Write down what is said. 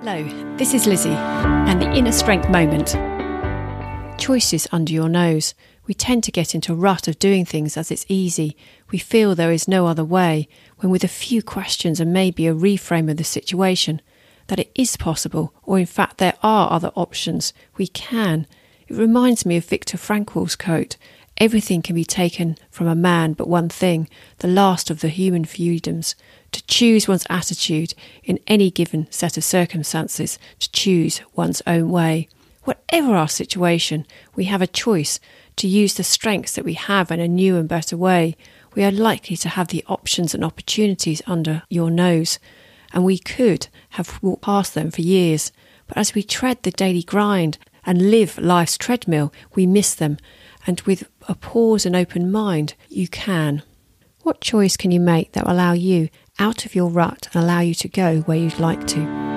Hello, this is Lizzie and the Inner Strength Moment. Choices under your nose. We tend to get into a rut of doing things as it's easy. We feel there is no other way, when with a few questions and maybe a reframe of the situation, that it is possible, or in fact there are other options, we can. It reminds me of Viktor Frankl's quote Everything can be taken from a man but one thing, the last of the human freedoms, to choose one's attitude in any given set of circumstances, to choose one's own way. Whatever our situation, we have a choice to use the strengths that we have in a new and better way. We are likely to have the options and opportunities under your nose, and we could have walked past them for years. But as we tread the daily grind and live life's treadmill, we miss them and with a pause and open mind, you can. What choice can you make that will allow you out of your rut and allow you to go where you'd like to?